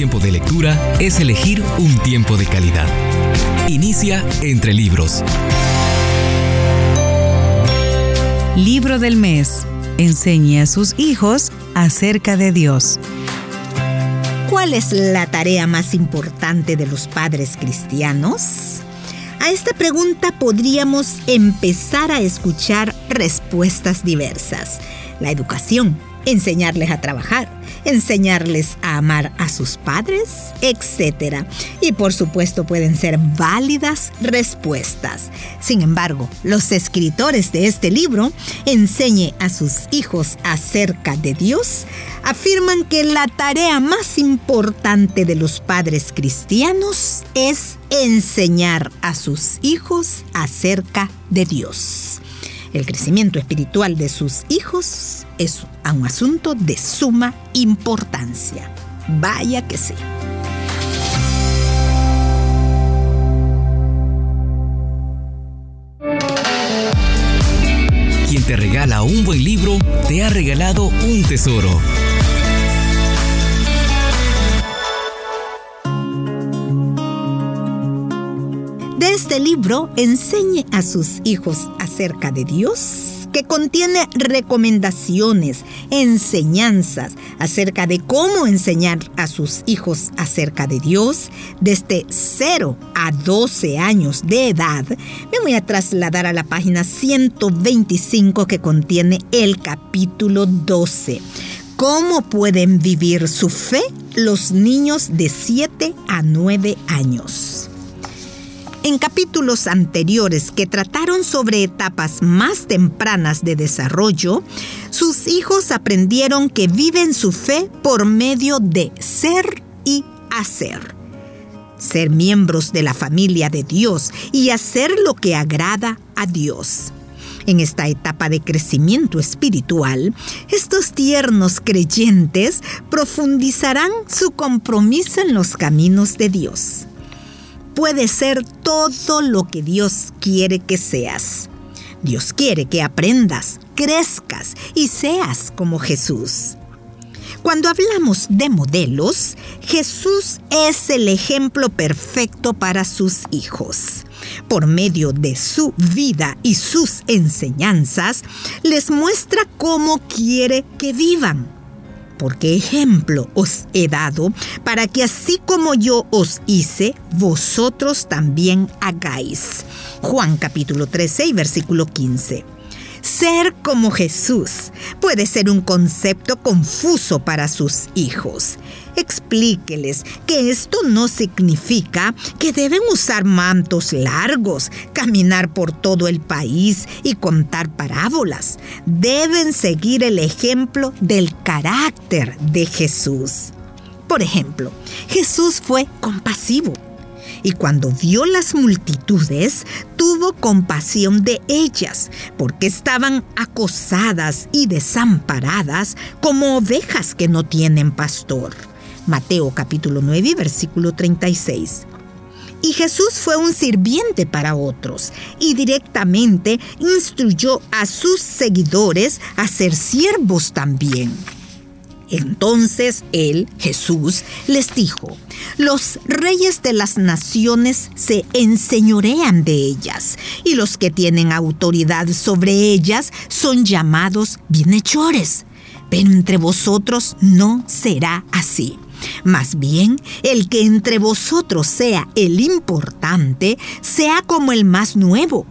tiempo de lectura es elegir un tiempo de calidad. Inicia entre libros. Libro del mes. Enseñe a sus hijos acerca de Dios. ¿Cuál es la tarea más importante de los padres cristianos? A esta pregunta podríamos empezar a escuchar respuestas diversas. La educación, enseñarles a trabajar, enseñarles a amar a sus padres, etc. Y por supuesto pueden ser válidas respuestas. Sin embargo, los escritores de este libro, Enseñe a sus hijos acerca de Dios, afirman que la tarea más importante de los padres cristianos es enseñar a sus hijos acerca de Dios. El crecimiento espiritual de sus hijos es un asunto de suma importancia. Vaya que sí. Quien te regala un buen libro, te ha regalado un tesoro. De este libro, enseñe a sus hijos acerca de Dios que contiene recomendaciones, enseñanzas acerca de cómo enseñar a sus hijos acerca de Dios desde 0 a 12 años de edad, me voy a trasladar a la página 125 que contiene el capítulo 12. ¿Cómo pueden vivir su fe los niños de 7 a 9 años? En capítulos anteriores que trataron sobre etapas más tempranas de desarrollo, sus hijos aprendieron que viven su fe por medio de ser y hacer. Ser miembros de la familia de Dios y hacer lo que agrada a Dios. En esta etapa de crecimiento espiritual, estos tiernos creyentes profundizarán su compromiso en los caminos de Dios puede ser todo lo que Dios quiere que seas. Dios quiere que aprendas, crezcas y seas como Jesús. Cuando hablamos de modelos, Jesús es el ejemplo perfecto para sus hijos. Por medio de su vida y sus enseñanzas, les muestra cómo quiere que vivan porque ejemplo os he dado, para que así como yo os hice, vosotros también hagáis. Juan capítulo 13 y versículo 15. Ser como Jesús puede ser un concepto confuso para sus hijos. Explíqueles que esto no significa que deben usar mantos largos, caminar por todo el país y contar parábolas. Deben seguir el ejemplo del carácter de Jesús. Por ejemplo, Jesús fue compasivo y cuando vio las multitudes, tuvo compasión de ellas, porque estaban acosadas y desamparadas como ovejas que no tienen pastor. Mateo capítulo 9, versículo 36. Y Jesús fue un sirviente para otros y directamente instruyó a sus seguidores a ser siervos también. Entonces él, Jesús, les dijo, los reyes de las naciones se enseñorean de ellas, y los que tienen autoridad sobre ellas son llamados bienhechores. Pero entre vosotros no será así. Más bien, el que entre vosotros sea el importante, sea como el más nuevo,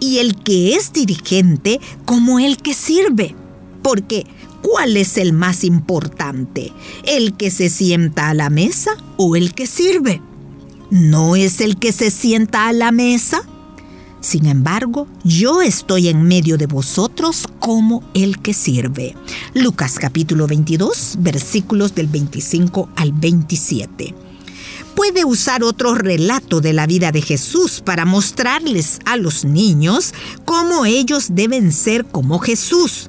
y el que es dirigente como el que sirve. Porque ¿Cuál es el más importante? ¿El que se sienta a la mesa o el que sirve? ¿No es el que se sienta a la mesa? Sin embargo, yo estoy en medio de vosotros como el que sirve. Lucas capítulo 22, versículos del 25 al 27 puede usar otro relato de la vida de Jesús para mostrarles a los niños cómo ellos deben ser como Jesús.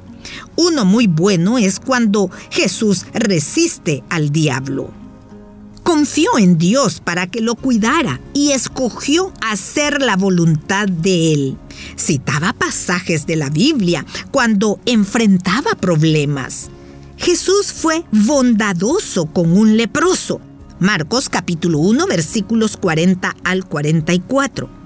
Uno muy bueno es cuando Jesús resiste al diablo. Confió en Dios para que lo cuidara y escogió hacer la voluntad de Él. Citaba pasajes de la Biblia cuando enfrentaba problemas. Jesús fue bondadoso con un leproso, Marcos capítulo 1 versículos 40 al 44.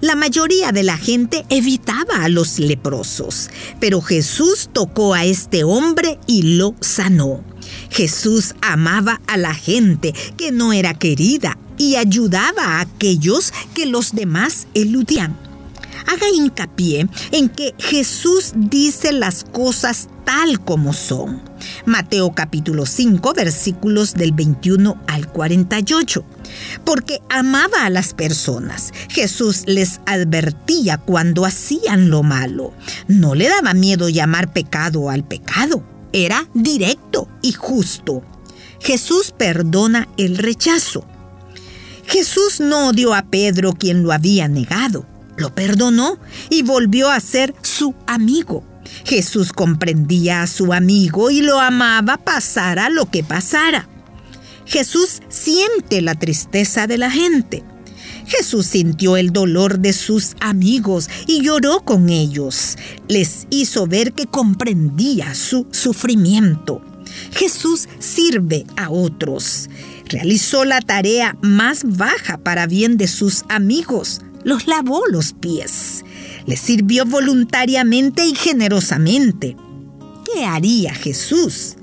La mayoría de la gente evitaba a los leprosos, pero Jesús tocó a este hombre y lo sanó. Jesús amaba a la gente que no era querida y ayudaba a aquellos que los demás eludían. Haga hincapié en que Jesús dice las cosas tal como son. Mateo capítulo 5 versículos del 21 al 48. Porque amaba a las personas. Jesús les advertía cuando hacían lo malo. No le daba miedo llamar pecado al pecado. Era directo y justo. Jesús perdona el rechazo. Jesús no odió a Pedro quien lo había negado lo perdonó y volvió a ser su amigo. Jesús comprendía a su amigo y lo amaba pasara lo que pasara. Jesús siente la tristeza de la gente. Jesús sintió el dolor de sus amigos y lloró con ellos. Les hizo ver que comprendía su sufrimiento. Jesús sirve a otros. Realizó la tarea más baja para bien de sus amigos los lavó los pies. Les sirvió voluntariamente y generosamente. ¿Qué haría Jesús?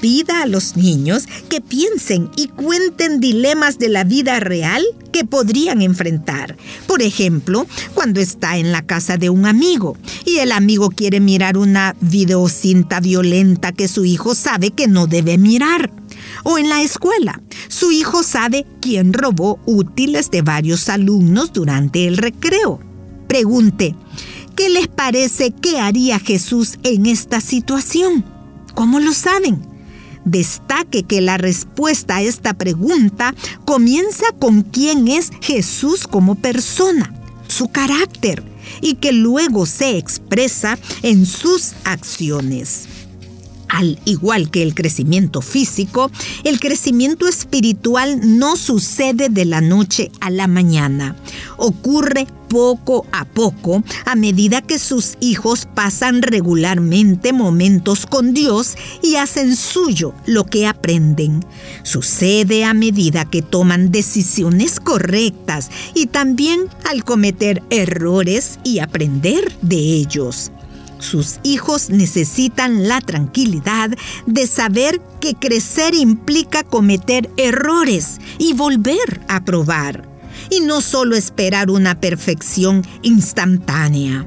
Pida a los niños que piensen y cuenten dilemas de la vida real que podrían enfrentar. Por ejemplo, cuando está en la casa de un amigo y el amigo quiere mirar una videocinta violenta que su hijo sabe que no debe mirar. O en la escuela, su hijo sabe quién robó útiles de varios alumnos durante el recreo. Pregunte, ¿qué les parece que haría Jesús en esta situación? ¿Cómo lo saben? Destaque que la respuesta a esta pregunta comienza con quién es Jesús como persona, su carácter, y que luego se expresa en sus acciones. Al igual que el crecimiento físico, el crecimiento espiritual no sucede de la noche a la mañana. Ocurre poco a poco a medida que sus hijos pasan regularmente momentos con Dios y hacen suyo lo que aprenden. Sucede a medida que toman decisiones correctas y también al cometer errores y aprender de ellos. Sus hijos necesitan la tranquilidad de saber que crecer implica cometer errores y volver a probar. Y no solo esperar una perfección instantánea.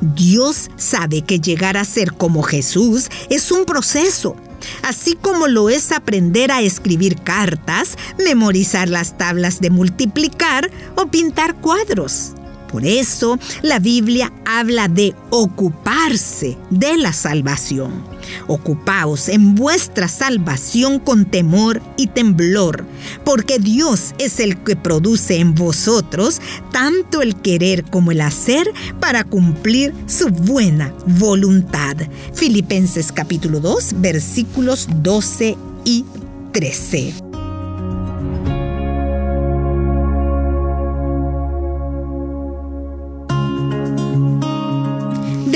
Dios sabe que llegar a ser como Jesús es un proceso, así como lo es aprender a escribir cartas, memorizar las tablas de multiplicar o pintar cuadros. Por eso la Biblia habla de ocuparse de la salvación. Ocupaos en vuestra salvación con temor y temblor, porque Dios es el que produce en vosotros tanto el querer como el hacer para cumplir su buena voluntad. Filipenses capítulo 2 versículos 12 y 13.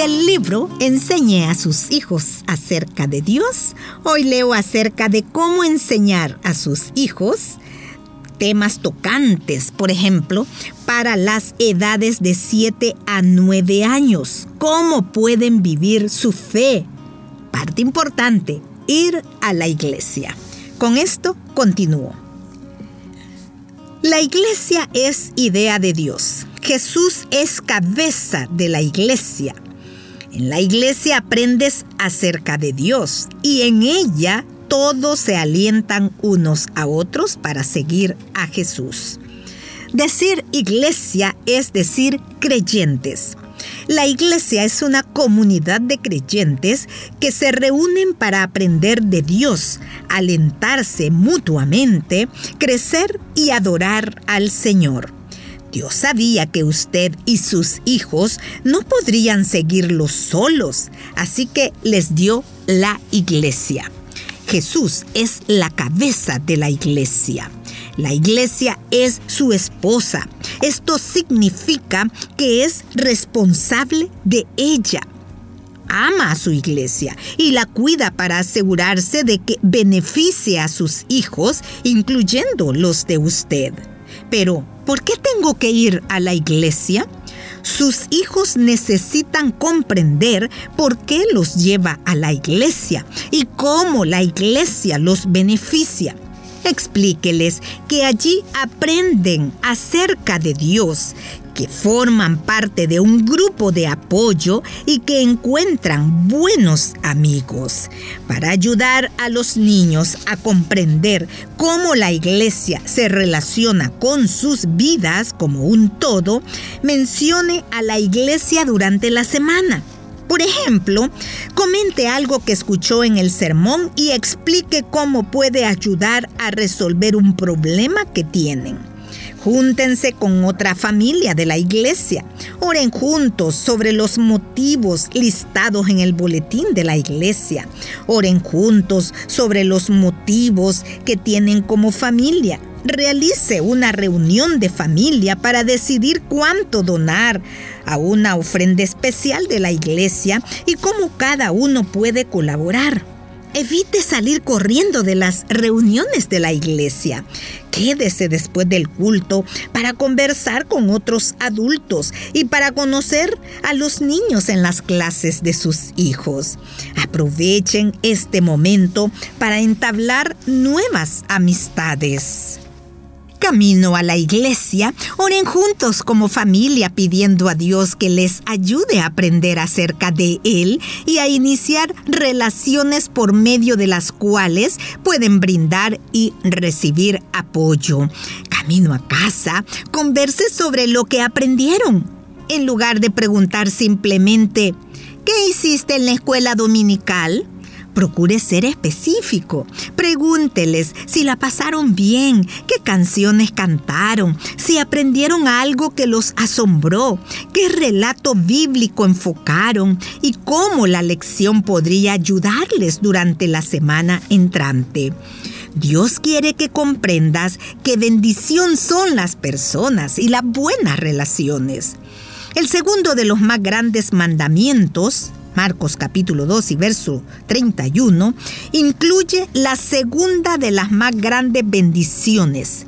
Del libro Enseñe a sus hijos acerca de Dios. Hoy leo acerca de cómo enseñar a sus hijos temas tocantes, por ejemplo, para las edades de 7 a 9 años. ¿Cómo pueden vivir su fe? Parte importante, ir a la iglesia. Con esto continúo. La iglesia es idea de Dios. Jesús es cabeza de la iglesia. En la iglesia aprendes acerca de Dios y en ella todos se alientan unos a otros para seguir a Jesús. Decir iglesia es decir creyentes. La iglesia es una comunidad de creyentes que se reúnen para aprender de Dios, alentarse mutuamente, crecer y adorar al Señor. Dios sabía que usted y sus hijos no podrían seguirlo solos, así que les dio la iglesia. Jesús es la cabeza de la iglesia. La iglesia es su esposa. Esto significa que es responsable de ella. ama a su iglesia y la cuida para asegurarse de que beneficie a sus hijos, incluyendo los de usted. Pero, ¿por qué tengo que ir a la iglesia? Sus hijos necesitan comprender por qué los lleva a la iglesia y cómo la iglesia los beneficia. Explíqueles que allí aprenden acerca de Dios, que forman parte de un grupo de apoyo y que encuentran buenos amigos. Para ayudar a los niños a comprender cómo la iglesia se relaciona con sus vidas como un todo, mencione a la iglesia durante la semana. Por ejemplo, comente algo que escuchó en el sermón y explique cómo puede ayudar a resolver un problema que tienen. Júntense con otra familia de la iglesia. Oren juntos sobre los motivos listados en el boletín de la iglesia. Oren juntos sobre los motivos que tienen como familia realice una reunión de familia para decidir cuánto donar a una ofrenda especial de la iglesia y cómo cada uno puede colaborar. Evite salir corriendo de las reuniones de la iglesia. Quédese después del culto para conversar con otros adultos y para conocer a los niños en las clases de sus hijos. Aprovechen este momento para entablar nuevas amistades camino a la iglesia, oren juntos como familia pidiendo a Dios que les ayude a aprender acerca de Él y a iniciar relaciones por medio de las cuales pueden brindar y recibir apoyo. Camino a casa, converse sobre lo que aprendieron, en lugar de preguntar simplemente, ¿qué hiciste en la escuela dominical? Procure ser específico. Pregúnteles si la pasaron bien, qué canciones cantaron, si aprendieron algo que los asombró, qué relato bíblico enfocaron y cómo la lección podría ayudarles durante la semana entrante. Dios quiere que comprendas que bendición son las personas y las buenas relaciones. El segundo de los más grandes mandamientos Marcos capítulo 2 y verso 31, incluye la segunda de las más grandes bendiciones,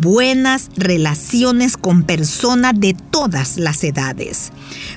buenas relaciones con personas de todas las edades.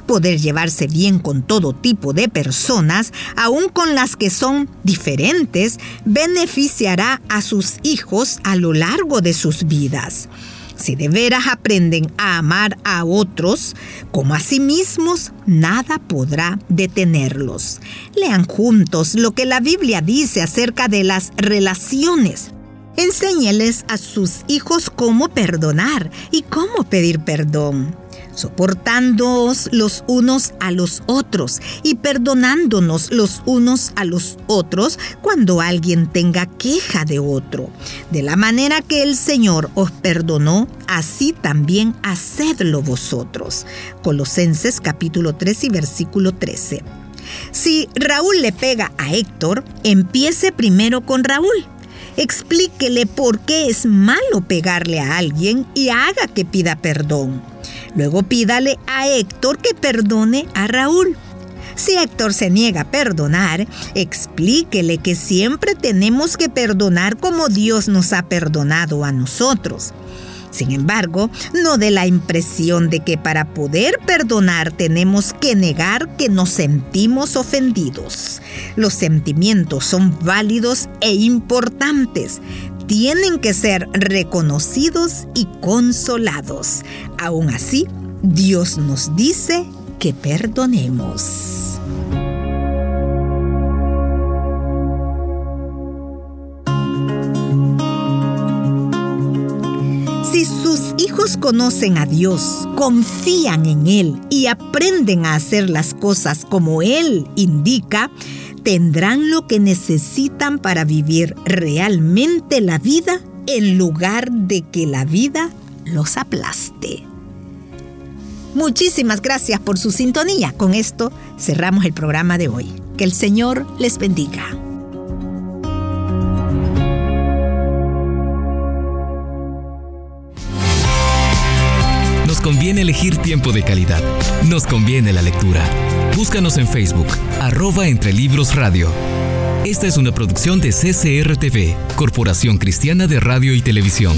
Poder llevarse bien con todo tipo de personas, aun con las que son diferentes, beneficiará a sus hijos a lo largo de sus vidas. Si de veras aprenden a amar a otros como a sí mismos, nada podrá detenerlos. Lean juntos lo que la Biblia dice acerca de las relaciones. Enséñeles a sus hijos cómo perdonar y cómo pedir perdón soportándoos los unos a los otros y perdonándonos los unos a los otros cuando alguien tenga queja de otro. De la manera que el Señor os perdonó, así también hacedlo vosotros. Colosenses capítulo 3 y versículo 13. Si Raúl le pega a Héctor, empiece primero con Raúl. Explíquele por qué es malo pegarle a alguien y haga que pida perdón. Luego pídale a Héctor que perdone a Raúl. Si Héctor se niega a perdonar, explíquele que siempre tenemos que perdonar como Dios nos ha perdonado a nosotros. Sin embargo, no dé la impresión de que para poder perdonar tenemos que negar que nos sentimos ofendidos. Los sentimientos son válidos e importantes, tienen que ser reconocidos y consolados. Aún así, Dios nos dice que perdonemos. Si sus hijos conocen a Dios, confían en Él y aprenden a hacer las cosas como Él indica, tendrán lo que necesitan para vivir realmente la vida en lugar de que la vida los aplaste. Muchísimas gracias por su sintonía. Con esto cerramos el programa de hoy. Que el Señor les bendiga. Conviene elegir tiempo de calidad. Nos conviene la lectura. Búscanos en Facebook, arroba entre libros radio. Esta es una producción de CCRTV, Corporación Cristiana de Radio y Televisión.